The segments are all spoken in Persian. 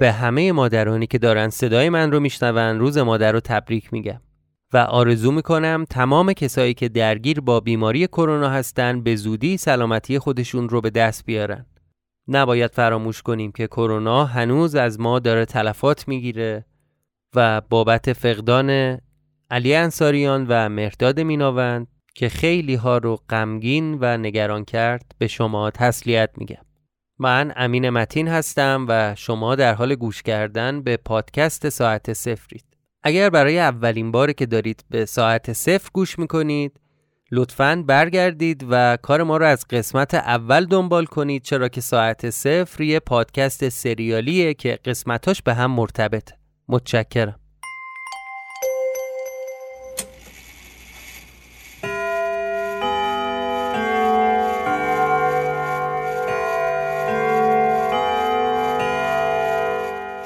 به همه مادرانی که دارن صدای من رو میشنون روز مادر رو تبریک میگم. و آرزو می‌کنم تمام کسایی که درگیر با بیماری کرونا هستن به زودی سلامتی خودشون رو به دست بیارن. نباید فراموش کنیم که کرونا هنوز از ما داره تلفات می‌گیره و بابت فقدان علی انصاریان و مرداد میناوند که خیلی ها رو غمگین و نگران کرد به شما تسلیت میگم. من امین متین هستم و شما در حال گوش کردن به پادکست ساعت سفرید اگر برای اولین بار که دارید به ساعت صفر گوش می‌کنید لطفاً برگردید و کار ما رو از قسمت اول دنبال کنید چرا که ساعت صفر یه پادکست سریالیه که قسمتاش به هم مرتبطه. متشکرم.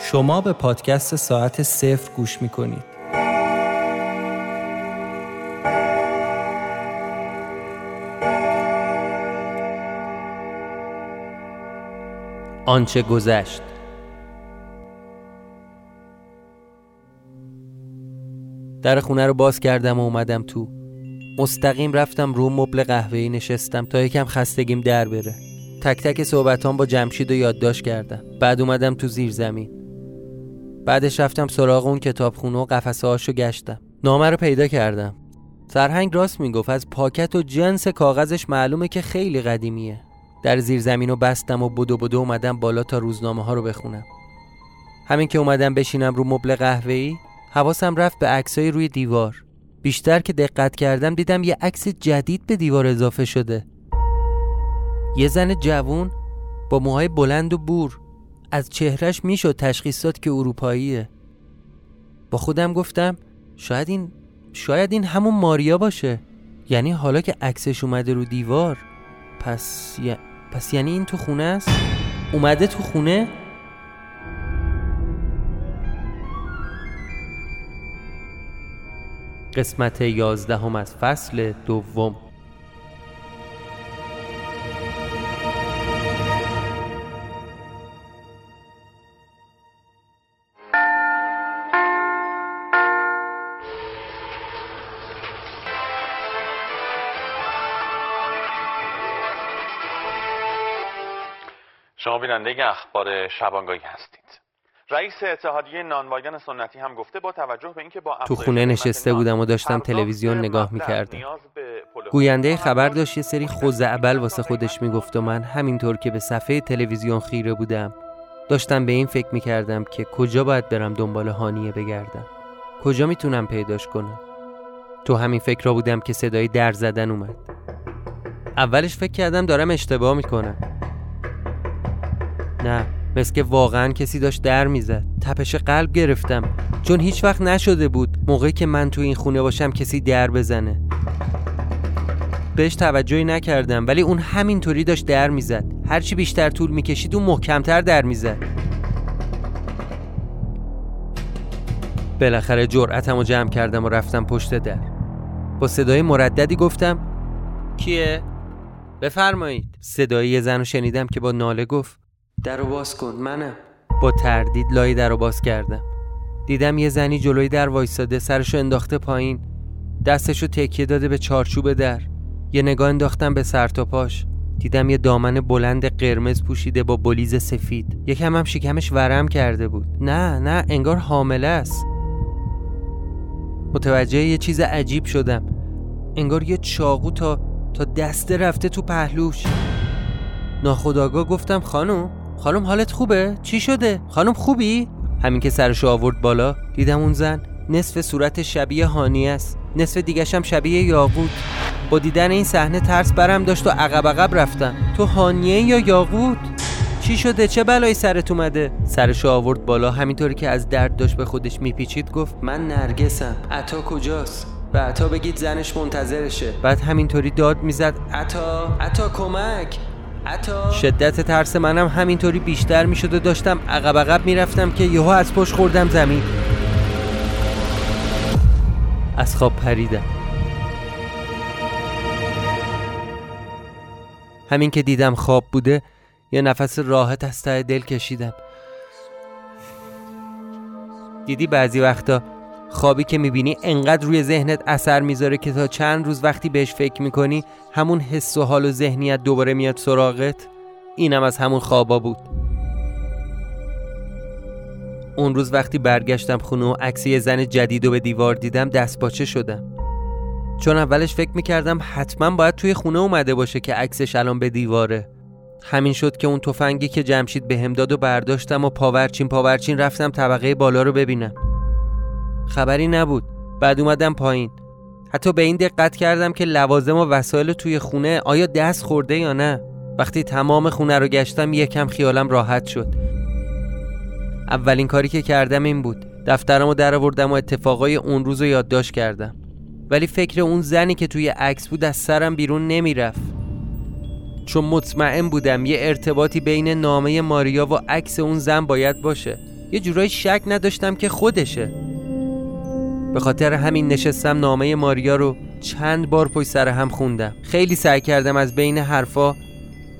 شما به پادکست ساعت صفر گوش می کنید. آنچه گذشت. در خونه رو باز کردم و اومدم تو. مستقیم رفتم رو مبل قهوه‌ای نشستم تا یکم خستگیم در بره. تک تک صحبتان با جمشید و یادداشت کردم. بعد اومدم تو زیر زمین بعدش رفتم سراغ اون کتابخونه و قفسه هاشو گشتم. نامه رو پیدا کردم. سرهنگ راست می‌گفت از پاکت و جنس کاغذش معلومه که خیلی قدیمیه. در زیر زمین رو بستم و بدو بدو اومدم بالا تا روزنامه ها رو بخونم. همین که اومدم بشینم رو مبل قهوه‌ای حواسم رفت به عکسای روی دیوار. بیشتر که دقت کردم دیدم یه عکس جدید به دیوار اضافه شده. یه زن جوون با موهای بلند و بور. از چهرش می‌شد تشخیص داد که اروپاییه. با خودم گفتم شاید این شاید این همون ماریا باشه. یعنی حالا که عکسش اومده رو دیوار پس. پس یعنی این تو خونه است؟ اومده تو خونه؟ قسمت یازدهم از فصل دوم. بیننده اخبار شبانگاهی هستید. رئیس اتحادیه نانوایان سنتی هم گفته با توجه به اینکه با تو خونه نشسته بودم و داشتم تلویزیون نگاه می‌کردم. گوینده خبر داشت یه سری خوزعبل واسه خودش می‌گفت و من همینطور که به صفحه تلویزیون خیره بودم داشتم به این فکر می‌کردم که کجا باید برم دنبال هانیه بگردم؟ کجا می‌تونم پیداش کنم؟ تو همین فکر را بودم که صدای در زدن اومد. اولش فکر کردم دارم اشتباه می‌کنم. نه مثل که واقعا کسی داشت در می‌زد. تپش قلب گرفتم. چون هیچ وقت نشده بود موقعی که من تو این خونه باشم کسی در بزنه. بهش توجهی نکردم ولی اون همینطوری داشت در می‌زد. هرچی بیشتر طول می‌کشید اون محکمتر در می‌زد. بالاخره جرأتم رو جمع کردم و رفتم پشت در. با صدای مرددی گفتم کیه؟ بفرمایید. صدای یه زن رو شنیدم که با ناله گفت در باز کن منم. با تردید لای در باز کردم. دیدم یه زنی جلوی در وایستاده سرشو انداخته پایین. دستشو تکیه داده به چارچوب در. یه نگاه انداختم به سر تا پاش. دیدم یه دامن بلند قرمز پوشیده با بلیز سفید. یکم هم شکمش ورم کرده بود. نه نه انگار حامله است. متوجه یه چیز عجیب شدم. انگار یه چاقو تا تا دسته رفته تو پهلوش. ناخداگاه گفتم خانم خانم حالت خوبه؟ چی شده؟ خانم خوبی؟ همین که سرشو آورد بالا دیدم اون زن نصف صورت شبیه هانی است. نصف دیگشم هم شبیه یاقوت. با دیدن این صحنه ترس برم داشت و عقب عقب رفتم. تو هانیه یا یاقوت؟ چی شده؟ چه بلایی سرت اومده؟ سرشو آورد بالا همینطوری که از درد داشت به خودش میپیچید گفت من نرگسم. عطا کجاست؟ و عطا بگید زنش منتظرشه. بعد همینطوری داد می‌زد عطا عطا کمک. شدت ترس منم همینطوری بیشتر می‌شد و داشتم عقب عقب می‌رفتم که یهو از پشت خوردم زمین. از خواب پریدم. همین که دیدم خواب بوده یه نفس راحت از ته دل کشیدم. دیدی بعضی وقتا خوابی که می‌بینی انقدر روی ذهنت اثر می‌ذاره که تا چند روز وقتی بهش فکر می‌کنی همون حس و حال و ذهنیت دوباره میاد سراغت؟ اینم از همون خوابا بود. اون روز وقتی برگشتم خونه و عکس یه زن جدید و به دیوار دیدم دست باچه شدم. چون اولش فکر می‌کردم حتما باید توی خونه اومده باشه که عکسش الان به دیواره. همین شد که اون تفنگی که جمشید به داد و برداشتم و پاورچین پاورچین رفتم طبقه بالا رو ببینم. خبری نبود. بعد اومدم پایین. حتی به این دقت کردم که لوازم و وسایل توی خونه آیا دست خورده یا نه. وقتی تمام خونه رو گشتم یکم خیالم راحت شد. اولین کاری که کردم این بود. دفترمو در آوردم و اتفاقای اون روز رو یادداشت کردم. ولی فکر اون زنی که توی عکس بود از سرم بیرون نمی‌رفت. چون مطمئن بودم یه ارتباطی بین نامه ماریا و عکس اون زن باید باشه. یه جورایی شک نداشتم که خودشه. به خاطر همین نشستم نامه ماریا رو چند بار پشت سر هم خوندم. خیلی سعی کردم از بین حرفا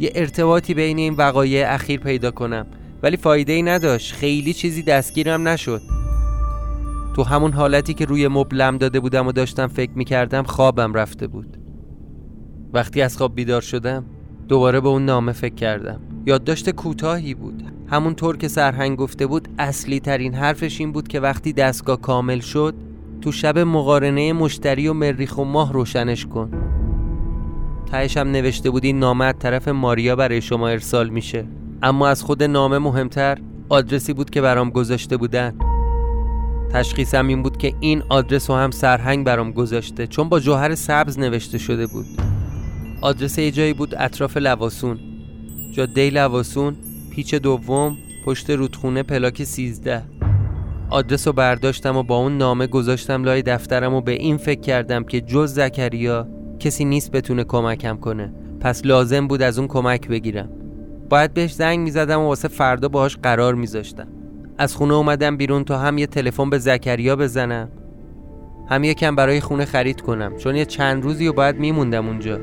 یه ارتباطی بین این وقایع اخیر پیدا کنم. ولی فایده ای نداشت. خیلی چیزی دستگیرم نشد. تو همون حالتی که روی مبلم داده بودم و داشتم فکر می‌کردم خوابم رفته بود. وقتی از خواب بیدار شدم دوباره به اون نامه فکر کردم. یادداشت کوتاهی بود. همونطور که سرهنگ گفته بود اصلی ترین حرفش این بود که وقتی دستگاه کامل شد تو شب مقارنه مشتری و مریخ و ماه روشنش کن. تهش هم نوشته بود این نامه از طرف ماریا برای شما ارسال میشه. اما از خود نامه مهمتر آدرسی بود که برام گذاشته بودن. تشخیصم این بود که این آدرس رو هم سرهنگ برام گذاشته چون با جوهر سبز نوشته شده بود. آدرس یه جایی بود اطراف لواسون. جاده لواسون پیچ دوم پشت رودخونه پلاک 13 آدرس رو برداشتم و با اون نامه گذاشتم لای دفترم و به این فکر کردم که جز زکریا کسی نیست بتونه کمکم کنه. پس لازم بود از اون کمک بگیرم. باید بهش زنگ می‌زدم و واسه فردا باهاش قرار میذاشتم. از خونه اومدم بیرون تا هم یه تلفن به زکریا بزنم هم یکم برای خونه خرید کنم. چون یه چند روزی و باید میموندم اونجا.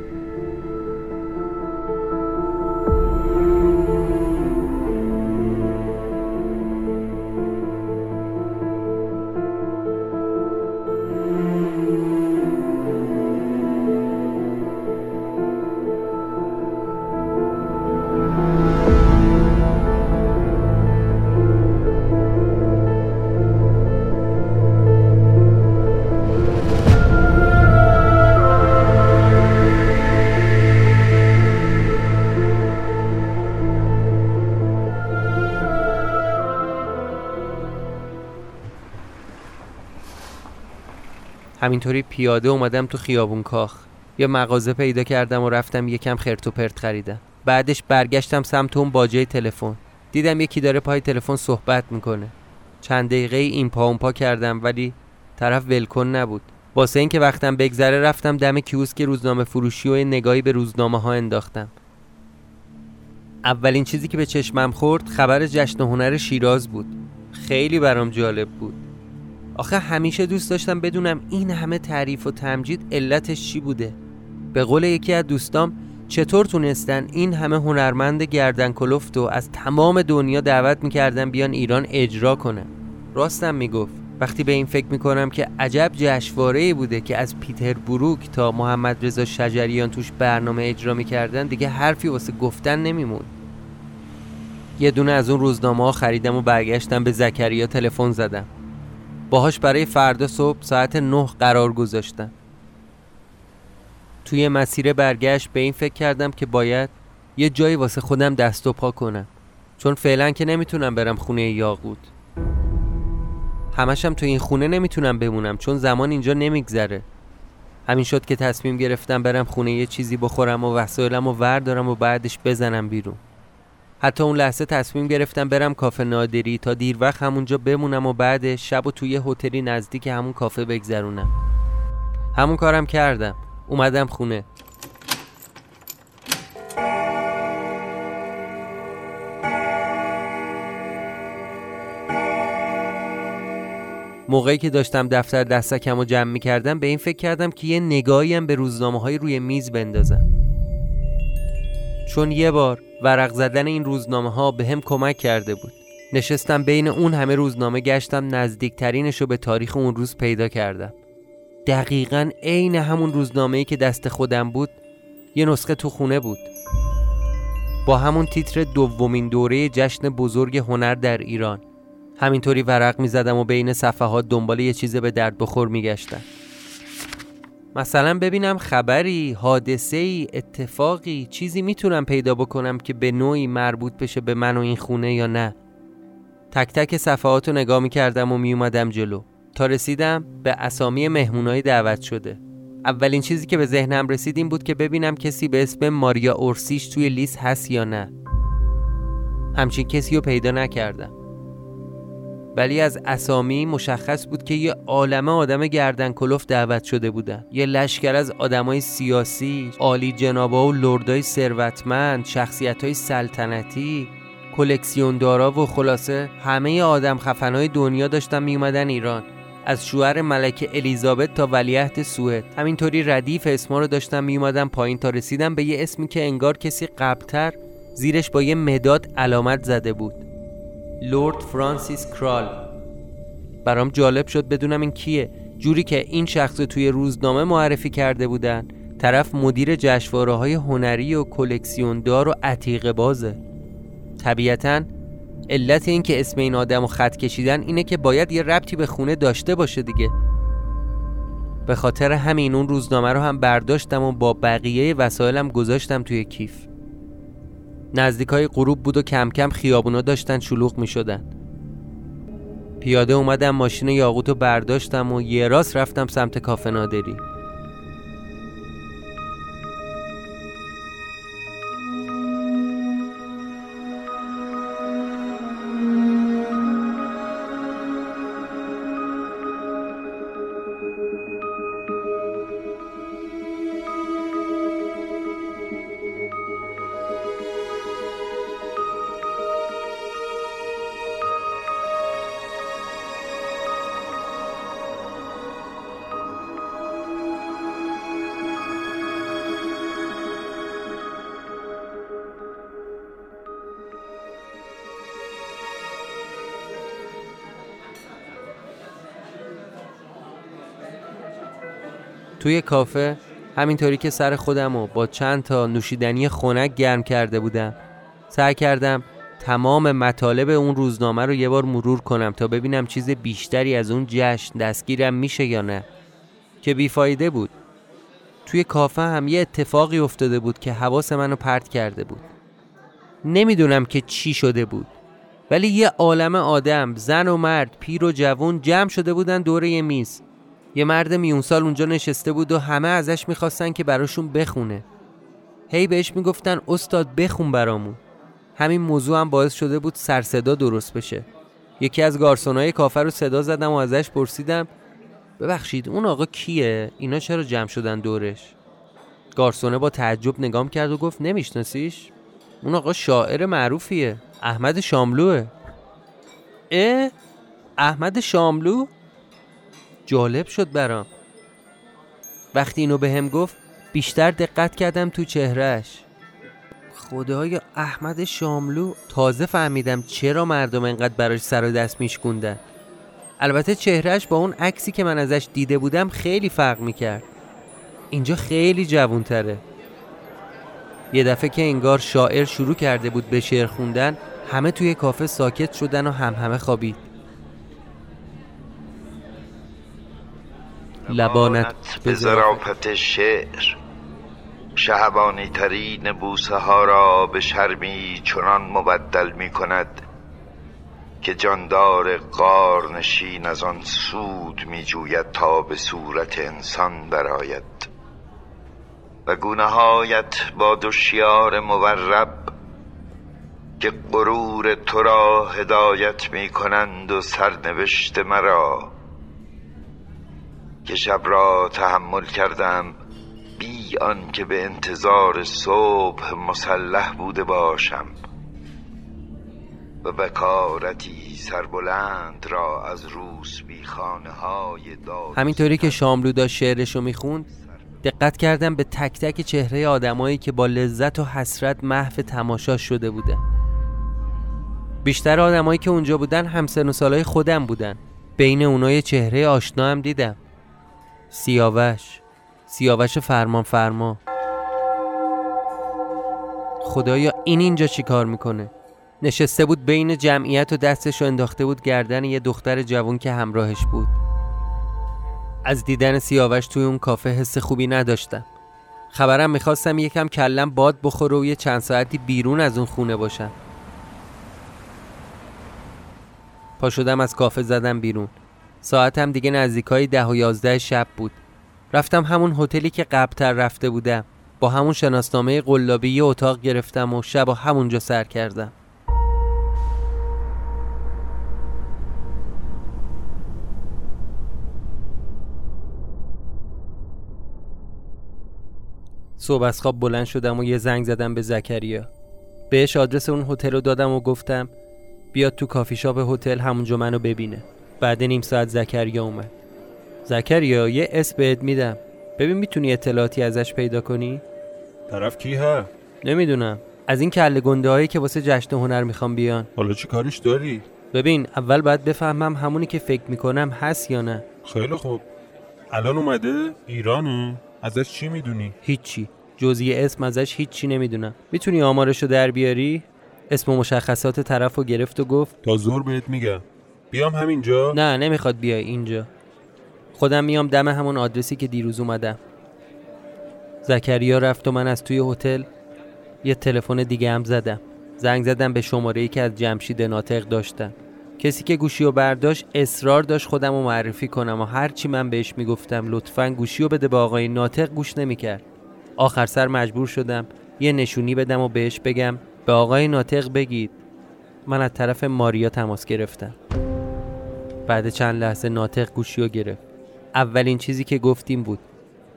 همینطوری پیاده اومدم تو خیابون کاخ. یه مغازه پیدا کردم و رفتم یکم خرت و پرت خریدم. بعدش برگشتم سمت اون باجه تلفن. دیدم یکی داره پای تلفن صحبت می‌کنه. چند دقیقه این پا اون پا کردم ولی طرف ولکن نبود. واسه اینکه وقتم بگذره رفتم دم کیوسک روزنامه فروشی و نگاهی به روزنامه ها انداختم. اولین چیزی که به چشمم خورد خبر جشن هنر شیراز بود. خیلی برام جالب بود. آخه همیشه دوست داشتم بدونم این همه تعریف و تمجید علتش چی بوده. به قول یکی از دوستام چطور تونستن این همه هنرمند گردن کلفت و از تمام دنیا دعوت می‌کردن بیان ایران اجرا کنن؟ راستم می‌گفت. وقتی به این فکر می‌کنم که عجب جشواره بوده که از پیتر بروک تا محمد رضا شجریان توش برنامه اجرا می‌کردن دیگه حرفی واسه گفتن نمیمون یه دونه از اون روزنامه ها خریدم و برگشتم به زکریا تلفن زدم. باهاش برای فردا صبح ساعت نه قرار گذاشتم. توی مسیر برگشت به این فکر کردم که باید یه جایی واسه خودم دست و پا کنم. چون فعلا که نمی‌تونم برم خونه یاقوت. همشم تو این خونه نمی‌تونم بمونم چون زمان اینجا نمیگذره. همین شد که تصمیم گرفتم برم خونه یه چیزی بخورم و وسایلم و وردارم و بعدش بزنم بیرون. حتی اون لحظه تصمیم گرفتم برم کافه نادری تا دیر وقت همونجا بمونم و بعد شب و توی هتلی نزدیک همون کافه بگذرونم. همون کارم کردم. اومدم خونه. موقعی که داشتم دفتر دستکم و جمع می کردم به این فکر کردم که یه نگاهیم به روزنامه های روی میز بندازم. چون یه بار ورق زدن این روزنامه ها به هم کمک کرده بود. نشستم بین اون همه روزنامه گشتم نزدیکترینش رو به تاریخ اون روز پیدا کردم. دقیقا عین همون روزنامه‌ای که دست خودم بود یه نسخه تو خونه بود. با همون تیتر دومین دوره جشن بزرگ هنر در ایران. همینطوری ورق می زدم و بین صفحات دنبال یه چیز به درد بخور می گشتم. مثلا ببینم خبری، حادثه ای، اتفاقی، چیزی می‌تونم پیدا بکنم که به نوعی مربوط بشه به من و این خونه یا نه. تک تک صفحات رو نگاه می کردم و می اومدم جلو تا رسیدم به اسامی مهمونای دعوت شده. اولین چیزی که به ذهنم رسید این بود که ببینم کسی به اسم ماریا اورسیش توی لیست هست یا نه. همچین کسی رو پیدا نکردم. ولی از اسامی مشخص بود که یه عالمه آدم گردن کلوف دعوت شده بودن. یه لشکر از آدمای سیاسی عالی جنابا و لردای ثروتمند شخصیت سلطنتی کلکسیوندارا و خلاصه همه آدم خفنهای دنیا داشتن می اومدن ایران. از شوهر ملکه الیزابت تا ولیعهد سوئد. همینطوری ردیف اسما رو داشتم می اومدن پایین تا رسیدم به یه اسمی که انگار کسی قبلتر زیرش با یه مداد علامت زده بود. لورد فرانسیس کرال. برام جالب شد بدونم این کیه. جوری که این شخص توی روزنامه معرفی کرده بودن طرف مدیر جشواره های هنری و کلکسیوندار و عتیقه بازه. طبیعتا علت این که اسم این آدم رو خط کشیدن اینه که باید یه ربطی به خونه داشته باشه دیگه. به خاطر همین اون روزنامه رو هم برداشتم و با بقیه وسایلم گذاشتم توی کیف. نزدیک های غروب بود و کم کم خیابونا داشتن شلوغ می شدن. پیاده اومدم ماشین یاقوت رو برداشتم و یه راست رفتم سمت کافه نادری توی کافه همینطوری که سر خودم و با چند تا نوشیدنی خنک گرم کرده بودم. سعی کردم تمام مطالب اون روزنامه رو یه بار مرور کنم تا ببینم چیز بیشتری از اون جشن دستگیرم میشه یا نه. که بیفایده بود. توی کافه هم یه اتفاقی افتاده بود که حواس منو پرت کرده بود. نمی‌دونم که چی شده بود. ولی یه عالم آدم زن و مرد پیر و جوون جمع شده بودن دور یه میز. یه مرد میونسال اونجا نشسته بود و همه ازش می‌خواستن که براشون بخونه. هی بهش می‌گفتن استاد بخون برامون. همین موضوع هم باعث شده بود سر صدا درست بشه. یکی از گارسونای کافه رو صدا زدم و ازش پرسیدم ببخشید اون آقا کیه؟ اینا چرا جمع شدن دورش؟ گارسونه با تعجب نگام کرد و گفت نمیشناسیش؟ اون آقا شاعر معروفیه احمد شاملوه. اه احمد شاملو؟ جالب شد برام. وقتی اینو به هم گفت بیشتر دقت کردم تو چهرهش خدای احمد شاملو تازه فهمیدم چرا مردم انقدر براش سر و دست میشکوندن. البته چهرهش با اون عکسی که من ازش دیده بودم خیلی فرق می‌کرد. اینجا خیلی جوونتره. یه دفعه که انگار شاعر شروع کرده بود به شعر خوندن همه توی کافه ساکت شدن و هم همه خوابید. لبانت به ظرافت. شعر. شهبانی ترین بوسه ها را به شرمی چنان مبدل می کند که جاندار قار نشین از آن سود می جوید تا به صورت انسان براید و گونه هایت با دوشیار مورب که غرور تو را هدایت می کنند و سرنوشت مرا. که شب را تحمل کردم بی آن که به انتظار صبح مسلح بوده باشم. و بکارتی سربلند را از روس بی خانه های داد همینطوری که شاملو داشت شعرشو می‌خوند دقت کردم به تک تک چهره آدمایی که با لذت و حسرت محو تماشا شده بودن بیشتر آدمایی که اونجا بودن همسن و سالای خودم بودن. بین اونای چهره آشنا هم دیدم. سیاوش. سیاوش فرمان فرما. خدایا این اینجا چی کار می‌کنه؟ نشسته بود بین جمعیت و دستش رو انداخته بود گردن یه دختر جوان که همراهش بود. از دیدن سیاوش توی اون کافه حس خوبی نداشتم. خبرم می‌خواستم یکم کلم باد بخوره و یه چند ساعتی بیرون از اون خونه باشم. پا شدم از کافه زدم بیرون. ساعتم دیگه نزدیکای ده و یازده شب بود. رفتم همون هتلی که قبلتر رفته بودم. با همون شناسنامه قلابی یه اتاق گرفتم و شب و همونجا سر کردم. صبح از خواب بلند شدم و یه زنگ زدم به زکریا. بهش آدرس اون هتل رو دادم و گفتم بیاد تو کافی شاپ هتل همونجا منو ببینه. بعد نیم ساعت زکریا اومد. زکریا یه اسم بهت میدم. ببین می‌تونی اطلاعاتی ازش پیدا کنی؟ طرف کی ها؟ نمی‌دونم. از این کله گنده هایی که واسه جشن هنر می‌خوام بیان. حالا چی کارش داری؟ ببین اول باید بفهمم همونی که فکر می‌کنم هست یا نه. خیلی خوب. الان اومده؟ ایرانه. ازش چی می‌دونی؟ هیچی. جزئی اسم ازش هیچی نمی‌دونم. می‌تونی آمارشو در بیاری؟ اسم و مشخصات طرف رو گرفت و گفت تا زور بهت میگم. بیام همینجا؟ نه نمی‌خواد بیای اینجا. خودم میام دم همون آدرسی که دیروز اومدم. زکریا رفت و من از توی هتل یه تلفن دیگه هم زدم. زنگ زدم به شماره ای که از جمشید ناطق داشتم کسی که گوشی رو برداشت اصرار داشت خودم رو معرفی کنم و هرچی من بهش می‌گفتم لطفا گوشی رو بده به آقای ناطق گوش نمی‌کرد. آخر سر مجبور شدم یه نشونی بدم و بهش بگم به آقای ناطق بگید. من از طرف ماریا تماس گرفتم. بعد چند لحظه ناطق گوشی رو گرفت. اولین چیزی که گفتیم بود.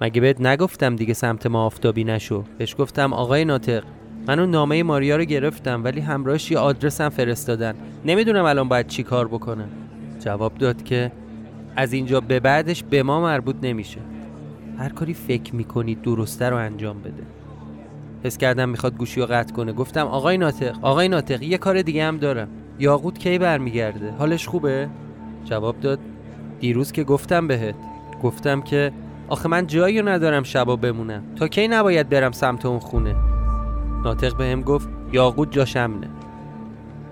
مگه بهت نگفتم دیگه سمت ما آفتابی نشو؟ بهش گفتم آقای ناطق. من اون نامه ماریا رو گرفتم ولی همراهش یه آدرسم فرستادن. نمی‌دونم الان باید چی کار بکنم. جواب داد که از اینجا به بعدش به ما مربوط نمیشه. هر کاری فکر می‌کنید درسته رو انجام بده. حس کردم می‌خواد گوشی رو قطع کنه. گفتم آقای ناطق آقای ناطق یه کار دیگه هم دارم. یاقوت کی برمیگرده؟ حالش خوبه؟ جواب داد دیروز که گفتم بهت. گفتم که آخه من جایی ندارم شبا بمونم. تا کی نباید برم سمت اون خونه؟ ناطق بهم گفت یاقوت جاش امنه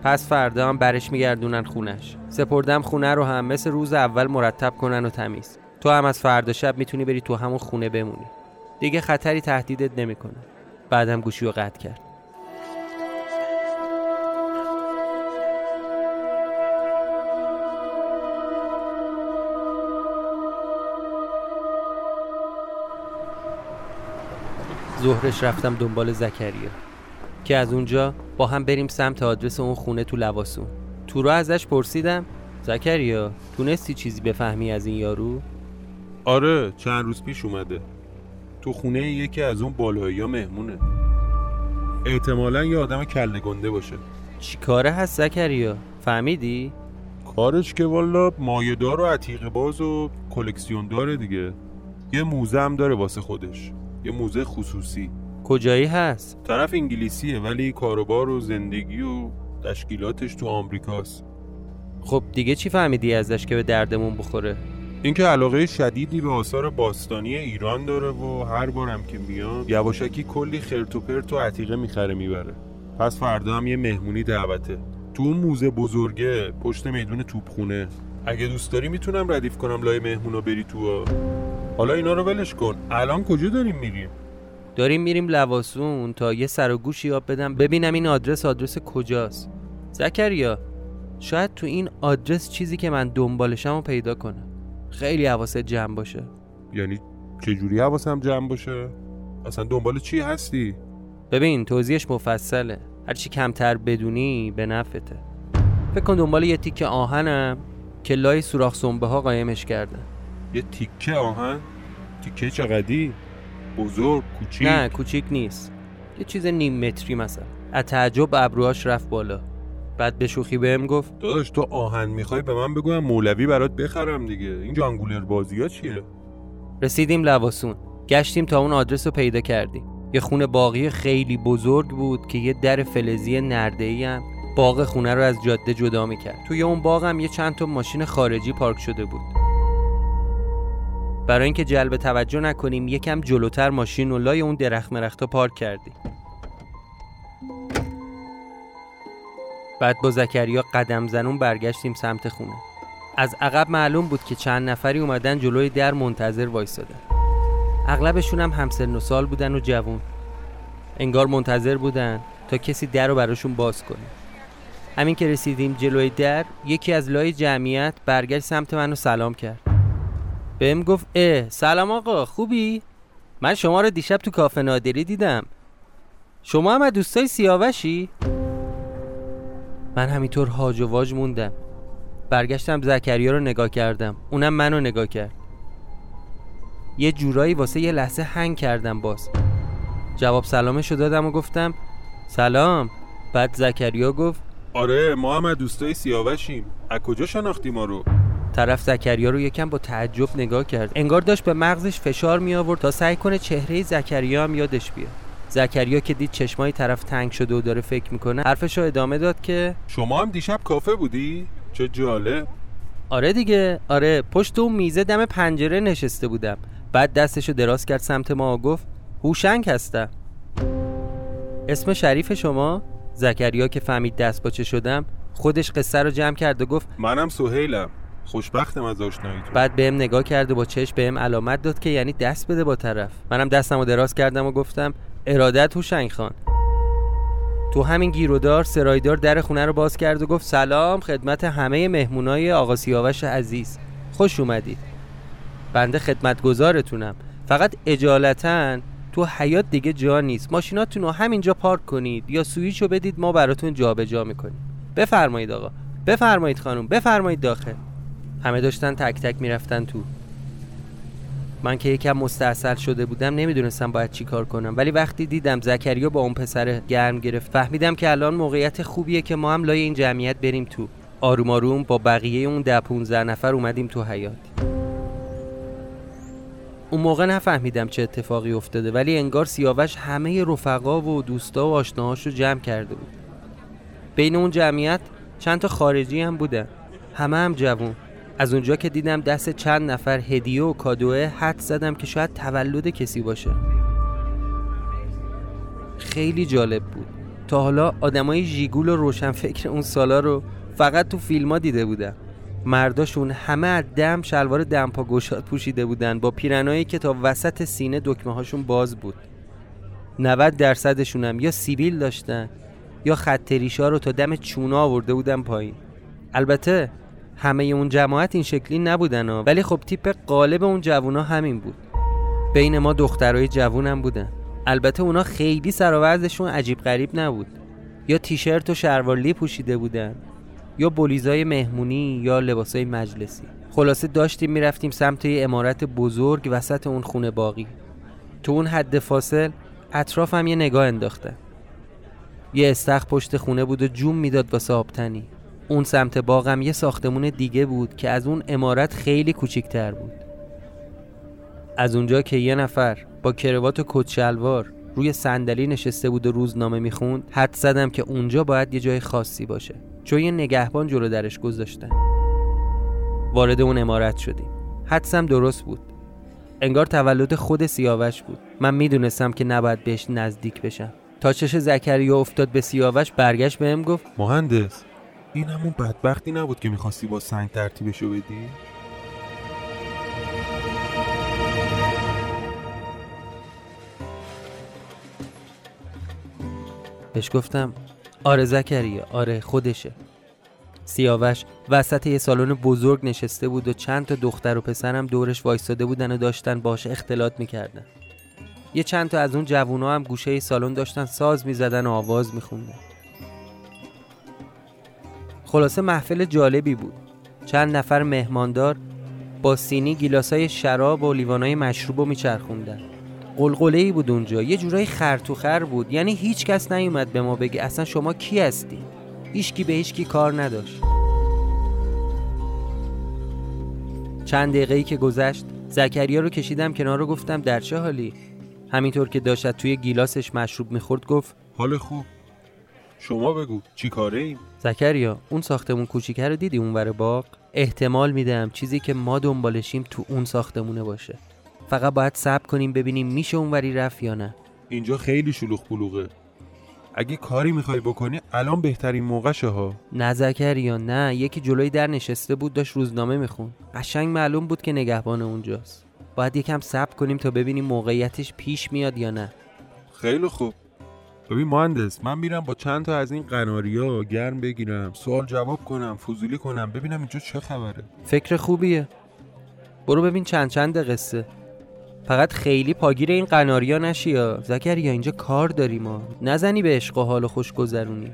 پس فردا هم برش میگردونن خونش. سپردم خونه رو هم مثل روز اول مرتب کنن و تمیز. تو هم از فردا شب می‌تونی بری تو همون خونه بمونی. دیگه خطری تهدیدت نمی‌کنه. بعدم گوشی رو قطع کرد. ظهرش رفتم دنبال زکریا که از اونجا با هم بریم سمت آدرس اون خونه تو لواسون تو را ازش پرسیدم زکریا تونستی چیزی بفهمی از این یارو؟ آره چند روز پیش اومده تو خونه یکی از اون بالایی ها مهمونه احتمالا یه آدم کله گنده باشه چی کاره هست زکریا؟ فهمیدی؟ کارش که والا مایهدار و عتیق باز و کلکسیون داره دیگه یه موزه هم داره واسه خودش یه موزه خصوصی. کجایی هست؟ طرف انگلیسیه ولی کاروبار و زندگی و تشکیلاتش تو آمریکاست. خب دیگه چی فهمیدی ازش که به دردمون بخوره؟ اینکه علاقه شدیدی به آثار باستانی ایران داره و هر بارم که میاد یواشکی کلی خرت و پرت و عتیقه می‌خره می‌بره. پس فردا هم یه مهمونی دعوته. تو اون موزه بزرگه پشت میدون توپخونه. اگه دوست داری می‌تونم ردیف کنم لای مهمونا بری تو حالا اینا رو ولش کن. الان کجا داریم میریم؟ داریم میریم لواسون تا یه سر و گوشی یاب بدم. ببینم این آدرس آدرس کجاست. زکریا شاید تو این آدرس چیزی که من دنبالشم رو پیدا کنم. خیلی حواست جمع باشه. یعنی چجوری حواسم جمع باشه؟ اصلا دنبال چی هستی؟ ببین توضیحش مفصله. هرچی کمتر بدونی به نفته فکر کن دنبال یه تیکه آهنم که لای سوراخ سنبه ها قایمش کرده یه تیکه آهن تیکه چقدی؟ بزرگ کوچیک. نه کوچیک نیست. یه چیز نیم متری مثلا. از تعجب ابروهاش رفت بالا. بعد به شوخی بهم گفت داداش تو آهن می‌خوای به من بگویم مولوی برات بخرم دیگه. این جانگولر بازی ها چیه؟ رسیدیم لواسون. گشتیم تا اون آدرس رو پیدا کردیم. یه خونه باقی خیلی بزرگ بود که یه در فلزی نرده‌ای هم باغ خونه رو از جاده جدا می‌کرد. توی اون باغ هم یه چند تا ماشین خارجی پارک شده بود. برای اینکه جلب توجه نکنیم یکم جلوتر ماشین و لای اون درخت مرختا پارک کردیم. بعد با زکریا قدم زنون برگشتیم سمت خونه. از عقب معلوم بود که چند نفری اومدن جلوی در منتظر وایسادن. اغلبشون هم همسن و سال بودن و جوون. انگار منتظر بودن تا کسی در رو براشون باز کنه. همین که رسیدیم جلوی در یکی از لای جمعیت برگشت سمت منو سلام کرد. بهم گفت اه سلام آقا خوبی؟ من شما رو دیشب تو کافه نادری دیدم. شما هم از دوستای سیاوشی؟ من همینطور هاج و واج موندم. برگشتم زکریا رو نگاه کردم اونم منو نگاه کرد. یه جورایی واسه یه لحظه هنگ کردم باز. جواب سلامشو دادم و گفتم سلام. بعد زکریا گفت آره ما هم از دوستای سیاوشیم. از کجا شناختی ما رو؟ طرف زکریا رو یکم با تعجب نگاه کرد. انگار داشت به مغزش فشار می آورد تا سعی کنه چهره زکریا هم یادش بیاد. زکریا که دید چشمای طرف تنگ شده و داره فکر می‌کنه حرفش رو ادامه داد که شما هم دیشب کافه بودی؟ چه جالب. آره دیگه. آره پشت اون میزه دم پنجره نشسته بودم. بعد دستشو دراز کرد سمت ما و گفت هوشنگ هستم. اسم شریف شما؟ زکریا که فهمید دست باچه شدم خودش قصه رو جمع کرد و گفت منم سهیلم. خوشبختم از آشنایی تو. بعد بهم نگاه کرد و با چشم بهم علامت داد که یعنی دست بده با طرف. منم دستم رو دراز کردم و گفتم ارادت هوشنگ خان. تو همین گیرودار سرایدار در خونه رو باز کرد و گفت سلام خدمت همه مهمونای آقا سیاوش عزیز. خوش اومدید. بنده خدمتگزارتونم. فقط اجالتا تو حیات دیگه جا نیست. ماشیناتون رو همینجا پارک کنید یا سویچ رو بدید ما براتون جابجا می‌کنیم. بفرمایید آقا. بفرمایید خانم. بفرمایید داخل. همه داشتن تک تک می‌رفتن تو. من که یکم مستاصل شده بودم نمی‌دونستم باید چی کار کنم. ولی وقتی دیدم زکریا با اون پسر گرم گرفت فهمیدم که الان موقعیت خوبیه که ما هم لای این جمعیت بریم تو. آروم آروم با بقیه اون ده 15 نفر اومدیم تو حیات اون موقع نفهمیدم چه اتفاقی افتاده ولی انگار سیاوش همه رفقا و دوستا و آشناهاش رو جمع کرده بود. بین اون جمعیت چند تا خارجی هم بودن. همه هم جوون از اونجا که دیدم دست چند نفر هدیه و کادوه حد زدم که شاید تولد کسی باشه. خیلی جالب بود. تا حالا آدمای ژیگول و روشنفکر اون سالا رو فقط تو فیلم ها دیده بودم. مرداشون همه از دم شلوار دمپا گشاد پوشیده بودن با پیرنایی که تا وسط سینه دکمه هاشون باز بود. 90 درصدشون هم یا سیبیل داشتن یا خط ریشا رو تا دم چونا آورده بودن پایین. البته همه اون جماعت این شکلی نبودن ولی خب تیپ قالب اون جوونا همین بود. بین ما دخترای هم بودن. البته اونا خیلی سر عجیب غریب نبود. یا تیشرت و شلوارلی پوشیده بودن یا بلیزای مهمونی یا لباسای مجلسی. خلاصه داشتیم می‌رفتیم سمت یه امارت بزرگ وسط اون خونه باقی. تو اون حد فاصل اطرافم یه نگاه انداخته یه استخ پشت خونه بود و جوم می‌داد واسه آبتنی. اون سمت باغم یه ساختمون دیگه بود که از اون امارت خیلی کوچیکتر بود. از اونجا که یه نفر با کروات و کت شلوار روی صندلی نشسته بود و روزنامه می‌خوند حد زدم که اونجا باید یه جای خاصی باشه. چون یه نگهبان جلو درش گذاشتن. وارد اون امارت شدیم. حدسم درست بود. انگار تولد خود سیاوش بود. من می‌دونستم که نباید بهش نزدیک بشم. تا چش زکریا افتاد به سیاوش برگشت بهم گفت مهندس. این همون بدبختی نبود که می‌خواستی با سنگ ترتیبشو بدی؟ بهش گفتم آره زکریا آره خودشه. سیاوش وسط یه سالن بزرگ نشسته بود و چند تا دختر و پسرم دورش وایستاده بودن و داشتن باش اختلاط می‌کردن. یه چند تا از اون جوونا هم گوشه سالن داشتن ساز می‌زدن و آواز میخوندن. خلاصه محفل جالبی بود. چند نفر مهماندار با سینی گیلاسای شراب و لیوانای مشروب رو میچرخوندن. قلقله ای بود اونجا. یه جورایی خر بود. یعنی هیچ کس نیومد به ما بگه اصلا شما کی هستی هیچکی به هیچکی کار نداشت. چند دقیقه که گذشت زکریا رو کشیدم کنار رو گفتم در چه حالی؟ همینطور که داشت توی گیلاسش مشروب می‌خورد گفت حال خوب. شما بگو چی کاره ایم؟ زکریا اون ساختمون کوچیکه رو دیدی اونور باغ؟ احتمال میدم چیزی که ما دنبالشیم تو اون ساختمونه باشه. فقط باید صبر کنیم ببینیم میشه اونوری رفت یا نه. اینجا خیلی شلوغ بلوغه اگه کاری می‌خوای بکنی الان بهترین موقعشه ها. نه زکریا نه. یکی جلوی در نشسته بود داشت روزنامه میخون قشنگ معلوم بود که نگهبان اونجاست. باید یکم صبر کنیم تا ببینیم موقعیتش پیش میاد یا نه. خیلی خوب. ببین مهندس من میرم با چند تا از این قناریا گرم بگیرم سوال جواب کنم فضولی کنم ببینم اینجا چه خبره. فکر خوبیه. برو ببین چند چند قصه. فقط خیلی پاگیر این قناریا نشی یا؟ زکریا اینجا کار داریم ما. نزنی به عشق و حال و خوش گذرونی.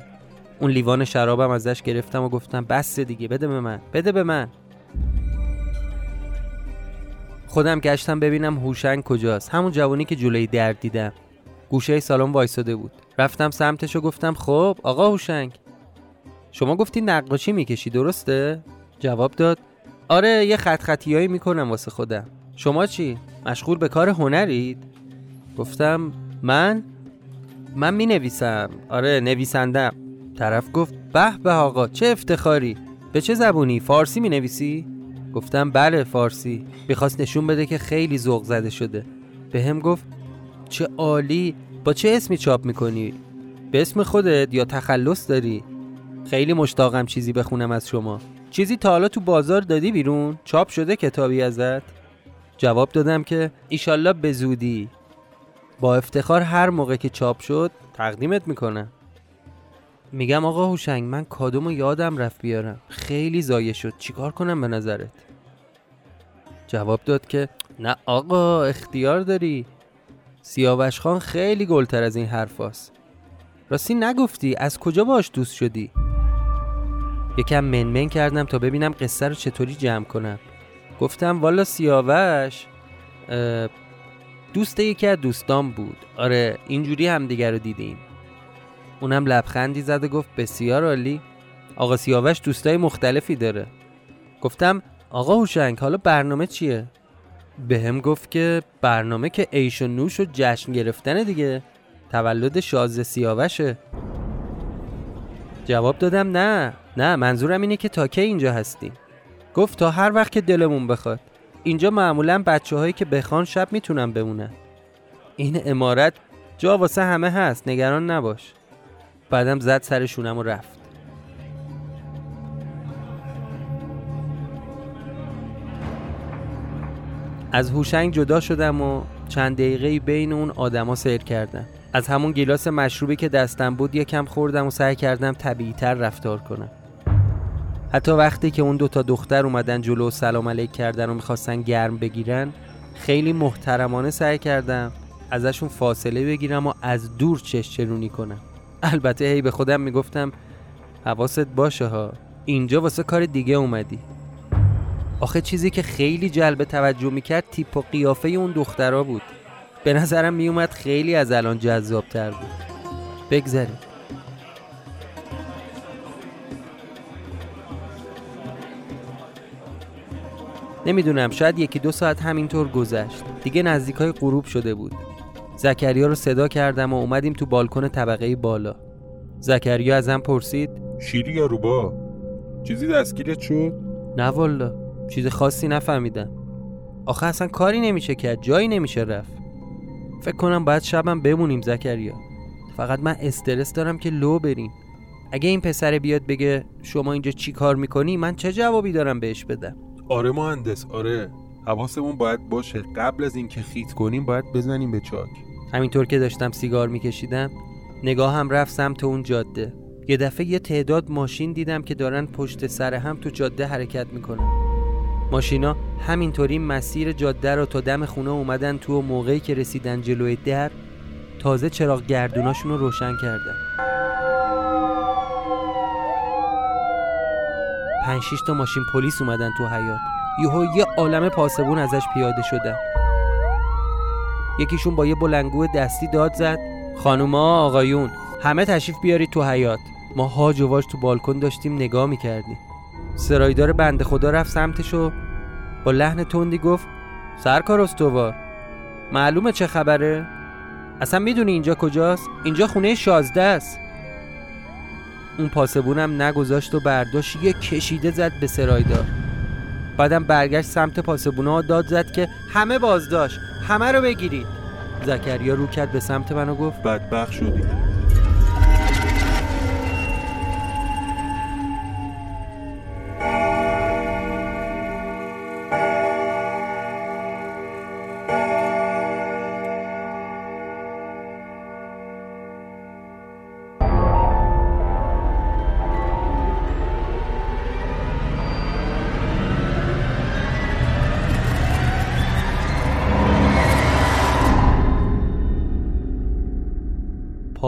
اون لیوان شرابم ازش گرفتم و گفتم بس دیگه بده به من بده به من. خودم گشتم ببینم هوشنگ کجاست. همون جوانی که جلوی در دیدم. گوشه سالن وایساده بود. رفتم سمتش و گفتم خب آقا هوشنگ. شما گفتی نقاشی می‌کشی درسته؟ جواب داد آره یه خط خطیایی می‌کنم واسه خودم. شما چی؟ مشغول به کار هنرید؟ گفتم من؟ من می نویسم آره نویسندم. طرف گفت به به آقا چه افتخاری! به چه زبونی؟ فارسی می نویسی گفتم بله فارسی. می‌خواست نشون بده که خیلی ذوق زده شده. به هم گفت چه عالی! با چه اسمی چاپ می‌کنی؟ به اسم خودت یا تخلص داری؟ خیلی مشتاقم چیزی بخونم از شما. چیزی تا حالا تو بازار دادی بیرون؟ چاپ شده کتابی ازت؟ جواب دادم که ایشالله به زودی. با افتخار هر موقع که چاپ شد تقدیمت می‌کنم. میگم آقا هوشنگ من کادومو یادم رفت بیارم. خیلی زایه شد. چیکار کنم به نظرت؟ جواب داد که نه آقا اختیار داری. سیاوش خان خیلی گلتر از این حرفاست راستی نگفتی؟ از کجا باش دوست شدی؟ یکم منمن کردم تا ببینم قصه رو چطوری جمع کنم. گفتم والا سیاوش دوست یکی از دوستان بود. آره اینجوری هم دیگر رو دیدیم. اونم لبخندی زد و گفت بسیار عالی. آقا سیاوش دوستای مختلفی داره. گفتم آقا هوشنگ حالا برنامه چیه؟ به هم گفت که برنامه که ایش و نوش و جشن گرفتن دیگه تولد شازده سیاوشه. جواب دادم نه نه منظورم اینه که تا کی اینجا هستیم. گفت تا هر وقت که دلمون بخواد. اینجا معمولا بچه هایی که بخوان شب می‌تونن بمونن. این امارت جا واسه همه هست نگران نباش. بعدم زد سرشونم و رفت. از هوشنگ جدا شدم و چند دقیقه بین اون آدما سیر کردم. از همون گیلاس مشروبی که دستم بود یکم خوردم و سعی کردم طبیعیتر رفتار کنم. حتی وقتی که اون دوتا دختر اومدن جلو و سلام علیک کردن و می‌خواستن گرم بگیرن خیلی محترمانه سعی کردم ازشون فاصله بگیرم و از دور چش چرونی کنم. البته هی به خودم می‌گفتم حواست باشه ها اینجا واسه کار دیگه اومدی. آخه چیزی که خیلی جلب توجه می‌کرد تیپ و قیافه اون دخترها بود. به نظرم میومد خیلی از الان جذابتر بود. بگذاریم. نمی‌دونم شاید یکی دو ساعت همینطور گذشت. دیگه نزدیک های غروب شده بود. زکریا رو صدا کردم و اومدیم تو بالکن طبقه بالا. زکریا ازم پرسید شیری یا روبا؟ چیزی دستگیرت شد؟ نه والا چیز خاصی نفهمیدم. آخه اصلا کاری نمیشه کرد جایی نمیشه رفت. فکر کنم باید شبم بمونیم زکریا. فقط من استرس دارم که لو بریم. اگه این پسر بیاد بگه شما اینجا چی کار می‌کنی من چه جوابی دارم بهش بدم؟ آره مهندس آره. حواسمون باید باشه. قبل از اینکه خیت کنیم باید بزنیم به چاک. همینطور که داشتم سیگار میکشیدم نگاهم رفت سمت اون جاده. یه دفعه یه تعداد ماشین دیدم که دارن پشت سر هم تو جاده حرکت می‌کنن. ماشینا همینطوری مسیر جاده رو تا دم خونه اومدن تو و موقعی که رسیدن جلوی در تازه چراغ گردوناشون رو روشن کردن. پنج تا ماشین پلیس اومدن تو حیات یهو یه عالم پاسبون ازش پیاده شدن. یکیشون با یه بلنگو دستی داد زد. خانوما آقایون همه تشریف بیارید تو حیات ما هاج و واج تو بالکن داشتیم نگاه می‌کردیم. سرایدار بنده خدا رفت سمتش و با لحن تندی گفت سرکار استوار. معلومه چه خبره؟ اصلا می‌دونی اینجا کجاست؟ اینجا خونه شازده است. اون پاسبونم نگذاشت و برداشت یه کشیده زد به سرایدار بعدم برگشت سمت پاسبونا داد زد که همه بازداشت. همه رو بگیرید. زکریا رو کرد به سمت من و گفت بدبخ شدی.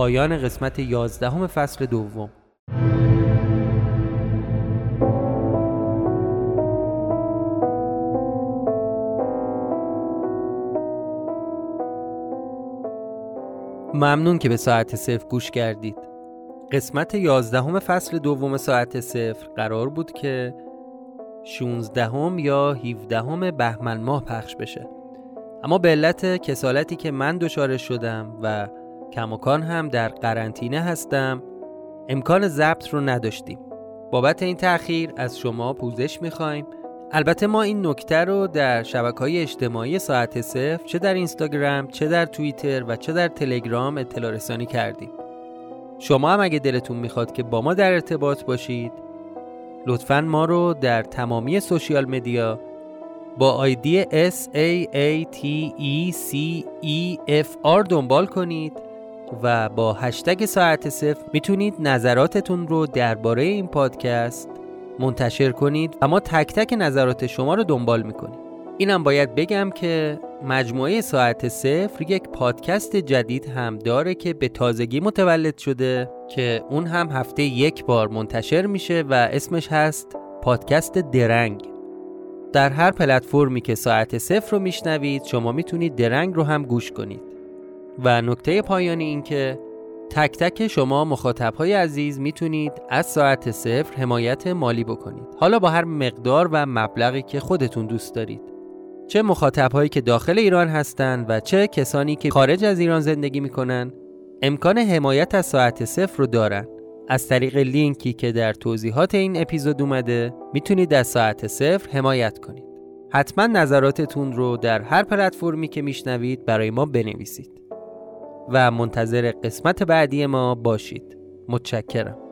پایان قسمت یازدهم فصل دوم. ممنون که به ساعت صفر گوش کردید. قسمت یازدهم فصل دوم ساعت صفر قرار بود که 16 یا 17 بهمن ماه پخش بشه. اما به علت کسالتی که من دچارش شدم و کماکان هم در قرنطینه هستم. امکان ضبط رو نداشتیم. بابت این تأخیر از شما پوزش می‌خوایم. البته ما این نکته رو در شبکه های اجتماعی ساعت صفر چه در اینستاگرام چه در توییتر و چه در تلگرام اطلاع رسانی کردیم. شما هم اگه دلتون می‌خواد که با ما در ارتباط باشید لطفا ما رو در تمامی سوشیال مدیا با آیدی S A A T E C E F R دنبال کنید. و با هشتگ ساعت صفر می‌تونید نظراتتون رو درباره این پادکست منتشر کنید اما تک تک نظرات شما رو دنبال می‌کنید اینم باید بگم که مجموعه ساعت صفر یک پادکست جدید هم داره که به تازگی متولد شده که اون هم هفته یک بار منتشر میشه و اسمش هست پادکست درنگ. در هر پلتفرمی که ساعت صفر رو میشنوید شما می‌تونید درنگ رو هم گوش کنید. و نکته پایانی این که تک تک شما مخاطب های عزیز می‌تونید از ساعت صفر حمایت مالی بکنید. حالا با هر مقدار و مبلغی که خودتون دوست دارید. چه مخاطب هایی که داخل ایران هستند و چه کسانی که خارج از ایران زندگی می‌کنن امکان حمایت از ساعت صفر رو دارن. از طریق لینکی که در توضیحات این اپیزود اومده می‌تونید از ساعت صفر حمایت کنید. حتما نظراتتون رو در هر پلتفرمی که میشنوید برای ما بنویسید. و منتظر قسمت بعدی ما باشید. متشکرم.